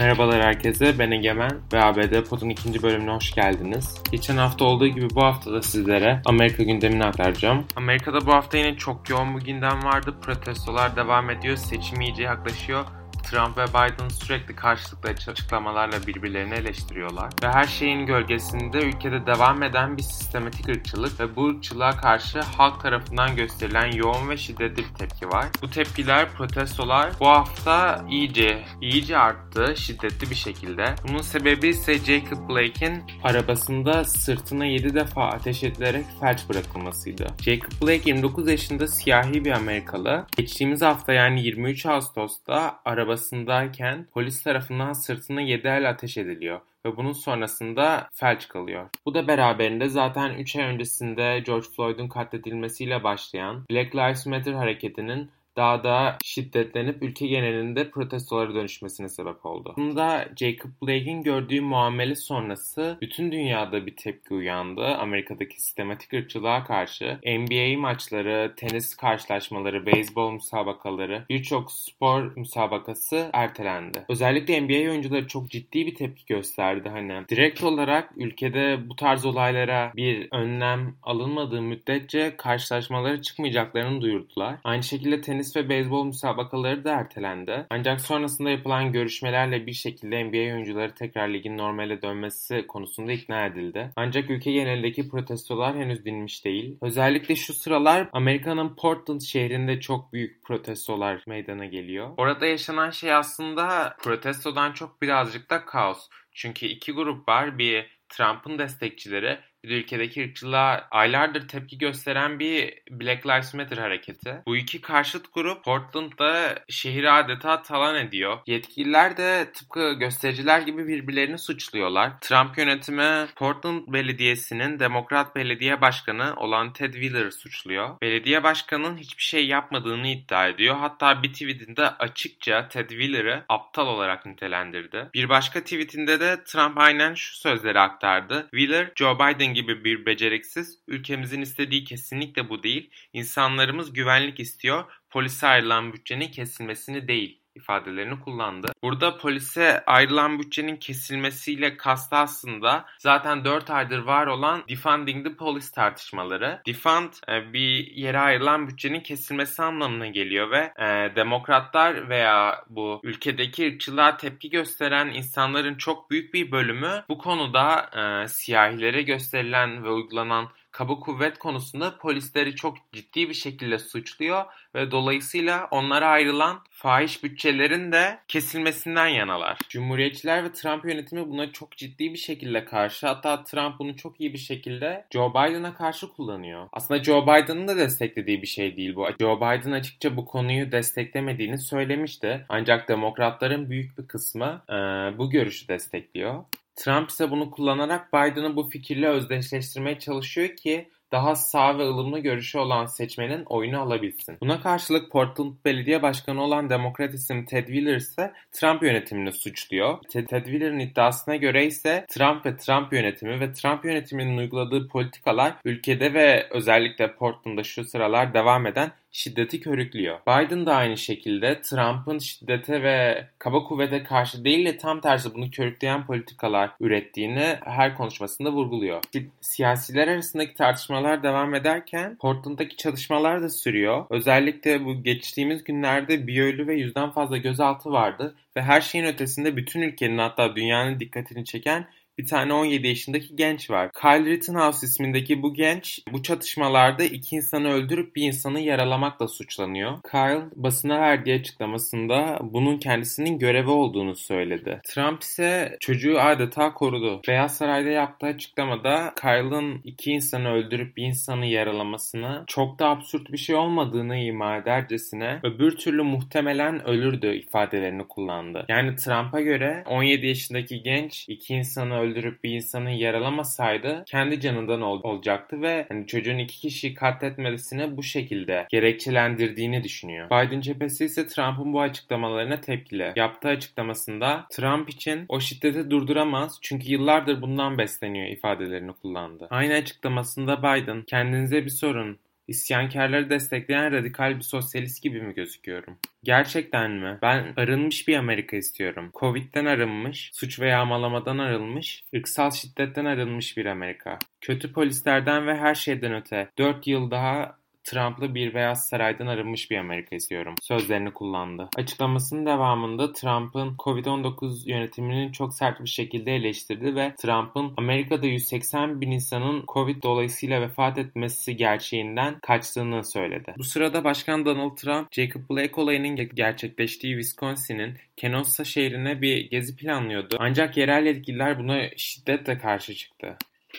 Merhabalar herkese, ben Egemen ve ABD Pod'un ikinci bölümüne hoş geldiniz. Geçen hafta olduğu gibi bu hafta da sizlere Amerika gündemini aktaracağım. Amerika'da bu hafta yine çok yoğun bir gündem vardı. Protestolar devam ediyor, seçim iyice yaklaşıyor. Trump ve Biden sürekli karşılıklı açıklamalarla birbirlerini eleştiriyorlar. Ve her şeyin gölgesinde ülkede devam eden bir sistematik ırkçılık ve bu ırkçılığa karşı halk tarafından gösterilen yoğun ve şiddetli bir tepki var. Bu tepkiler, protestolar bu hafta iyice, iyice arttı şiddetli bir şekilde. Bunun sebebi ise Jacob Blake'in arabasında sırtına 7 defa ateş edilerek felç bırakılmasıydı. Jacob Blake 29 yaşında siyahi bir Amerikalı. Geçtiğimiz hafta yani 23 Ağustos'ta arabası arabasındayken polis tarafından sırtına 7 el ateş ediliyor ve bunun sonrasında felç kalıyor. Bu da beraberinde zaten 3 ay öncesinde George Floyd'un katledilmesiyle başlayan Black Lives Matter hareketinin daha da şiddetlenip ülke genelinde protestolara dönüşmesine sebep oldu. Bunda Jacob Blake'in gördüğü muamele sonrası bütün dünyada bir tepki uyandı. Amerika'daki sistematik ırkçılığa karşı NBA maçları, tenis karşılaşmaları, beyzbol müsabakaları, birçok spor müsabakası ertelendi. Özellikle NBA oyuncuları çok ciddi bir tepki gösterdi. Hani direkt olarak ülkede bu tarz olaylara bir önlem alınmadığı müddetçe karşılaşmalara çıkmayacaklarını duyurdular. Aynı şekilde tenis tenis ve beyzbol müsabakaları da ertelendi. Ancak sonrasında yapılan görüşmelerle bir şekilde NBA oyuncuları tekrar ligin normale dönmesi konusunda ikna edildi. Ancak ülke genelindeki protestolar henüz dinmiş değil. Özellikle şu sıralar Amerika'nın Portland şehrinde çok büyük protestolar meydana geliyor. Orada yaşanan şey aslında protestodan çok birazcık da kaos. Çünkü iki grup var. Bir Trump'ın destekçileri bir de ülkedeki ırkçılığa aylardır tepki gösteren bir Black Lives Matter hareketi. Bu iki karşıt grup Portland'da şehri adeta talan ediyor. Yetkililer de tıpkı göstericiler gibi birbirlerini suçluyorlar. Trump yönetimi Portland Belediyesi'nin Demokrat Belediye Başkanı olan Ted Wheeler'ı suçluyor. Belediye başkanının hiçbir şey yapmadığını iddia ediyor. Hatta bir tweetinde açıkça Ted Wheeler'ı aptal olarak nitelendirdi. Bir başka tweetinde de Trump aynen şu sözleri aktardı. Wheeler, Joe Biden gibi bir beceriksiz, ülkemizin istediği kesinlikle bu değil. İnsanlarımız güvenlik istiyor, polise ayrılan bütçenin kesilmesini değil ifadelerini kullandı. Burada polise ayrılan bütçenin kesilmesiyle kastı aslında zaten 4 aydır var olan defunding the police tartışmaları. Defund e, bir yere ayrılan bütçenin kesilmesi anlamına geliyor ve e, demokratlar veya bu ülkedeki ırkçılığa tepki gösteren insanların çok büyük bir bölümü bu konuda e, siyahilere gösterilen ve uygulanan kaba kuvvet konusunda polisleri çok ciddi bir şekilde suçluyor ve dolayısıyla onlara ayrılan fahiş bütçelerin de kesilmesinden yanalar. Cumhuriyetçiler ve Trump yönetimi buna çok ciddi bir şekilde karşı hatta Trump bunu çok iyi bir şekilde Joe Biden'a karşı kullanıyor. Aslında Joe Biden'ın da desteklediği bir şey değil bu. Joe Biden açıkça bu konuyu desteklemediğini söylemişti. Ancak demokratların büyük bir kısmı e, bu görüşü destekliyor. Trump ise bunu kullanarak Biden'ı bu fikirle özdeşleştirmeye çalışıyor ki daha sağ ve ılımlı görüşü olan seçmenin oyunu alabilsin. Buna karşılık Portland Belediye Başkanı olan Demokrat isim Ted Wheeler ise Trump yönetimini suçluyor. Ted, Wheeler'ın iddiasına göre ise Trump ve Trump yönetimi ve Trump yönetiminin uyguladığı politikalar ülkede ve özellikle Portland'da şu sıralar devam eden şiddeti körüklüyor. Biden da aynı şekilde Trump'ın şiddete ve kaba kuvvete karşı değil de tam tersi bunu körükleyen politikalar ürettiğini her konuşmasında vurguluyor. Siyasiler arasındaki tartışmalar devam ederken Portland'daki çalışmalar da sürüyor. Özellikle bu geçtiğimiz günlerde bir ölü ve yüzden fazla gözaltı vardı ve her şeyin ötesinde bütün ülkenin hatta dünyanın dikkatini çeken bir tane 17 yaşındaki genç var. Kyle Rittenhouse ismindeki bu genç bu çatışmalarda iki insanı öldürüp bir insanı yaralamakla suçlanıyor. Kyle basına verdiği açıklamasında bunun kendisinin görevi olduğunu söyledi. Trump ise çocuğu adeta korudu. Beyaz Saray'da yaptığı açıklamada Kyle'ın iki insanı öldürüp bir insanı yaralamasını çok da absürt bir şey olmadığını ima edercesine öbür türlü muhtemelen ölürdü ifadelerini kullandı. Yani Trump'a göre 17 yaşındaki genç iki insanı öldürüp bir insanı yaralamasaydı kendi canından ol- olacaktı ve hani çocuğun iki kişiyi katletmesini bu şekilde gerekçelendirdiğini düşünüyor. Biden cephesi ise Trump'ın bu açıklamalarına tepkili. Yaptığı açıklamasında Trump için o şiddeti durduramaz çünkü yıllardır bundan besleniyor ifadelerini kullandı. Aynı açıklamasında Biden kendinize bir sorun İsyankarları destekleyen radikal bir sosyalist gibi mi gözüküyorum? Gerçekten mi? Ben arınmış bir Amerika istiyorum. Covid'den arınmış, suç ve yağmalamadan arınmış, ırksal şiddetten arınmış bir Amerika. Kötü polislerden ve her şeyden öte 4 yıl daha Trump'lı bir Beyaz Saray'dan arınmış bir Amerika istiyorum sözlerini kullandı. Açıklamasının devamında Trump'ın Covid-19 yönetiminin çok sert bir şekilde eleştirdi ve Trump'ın Amerika'da 180 bin insanın Covid dolayısıyla vefat etmesi gerçeğinden kaçtığını söyledi. Bu sırada Başkan Donald Trump, Jacob Blake olayının gerçekleştiği Wisconsin'in Kenosha şehrine bir gezi planlıyordu. Ancak yerel yetkililer buna şiddetle karşı çıktı.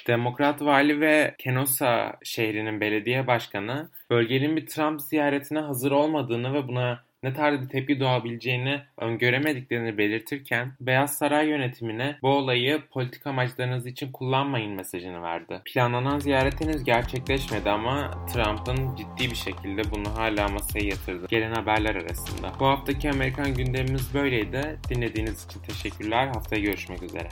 Demokrat vali ve Kenosha şehrinin belediye başkanı bölgenin bir Trump ziyaretine hazır olmadığını ve buna ne tarz bir tepki doğabileceğini öngöremediklerini belirtirken Beyaz Saray yönetimine bu olayı politik amaçlarınız için kullanmayın mesajını verdi. Planlanan ziyaret henüz gerçekleşmedi ama Trump'ın ciddi bir şekilde bunu hala masaya yatırdı. Gelen haberler arasında. Bu haftaki Amerikan gündemimiz böyleydi. Dinlediğiniz için teşekkürler. Haftaya görüşmek üzere.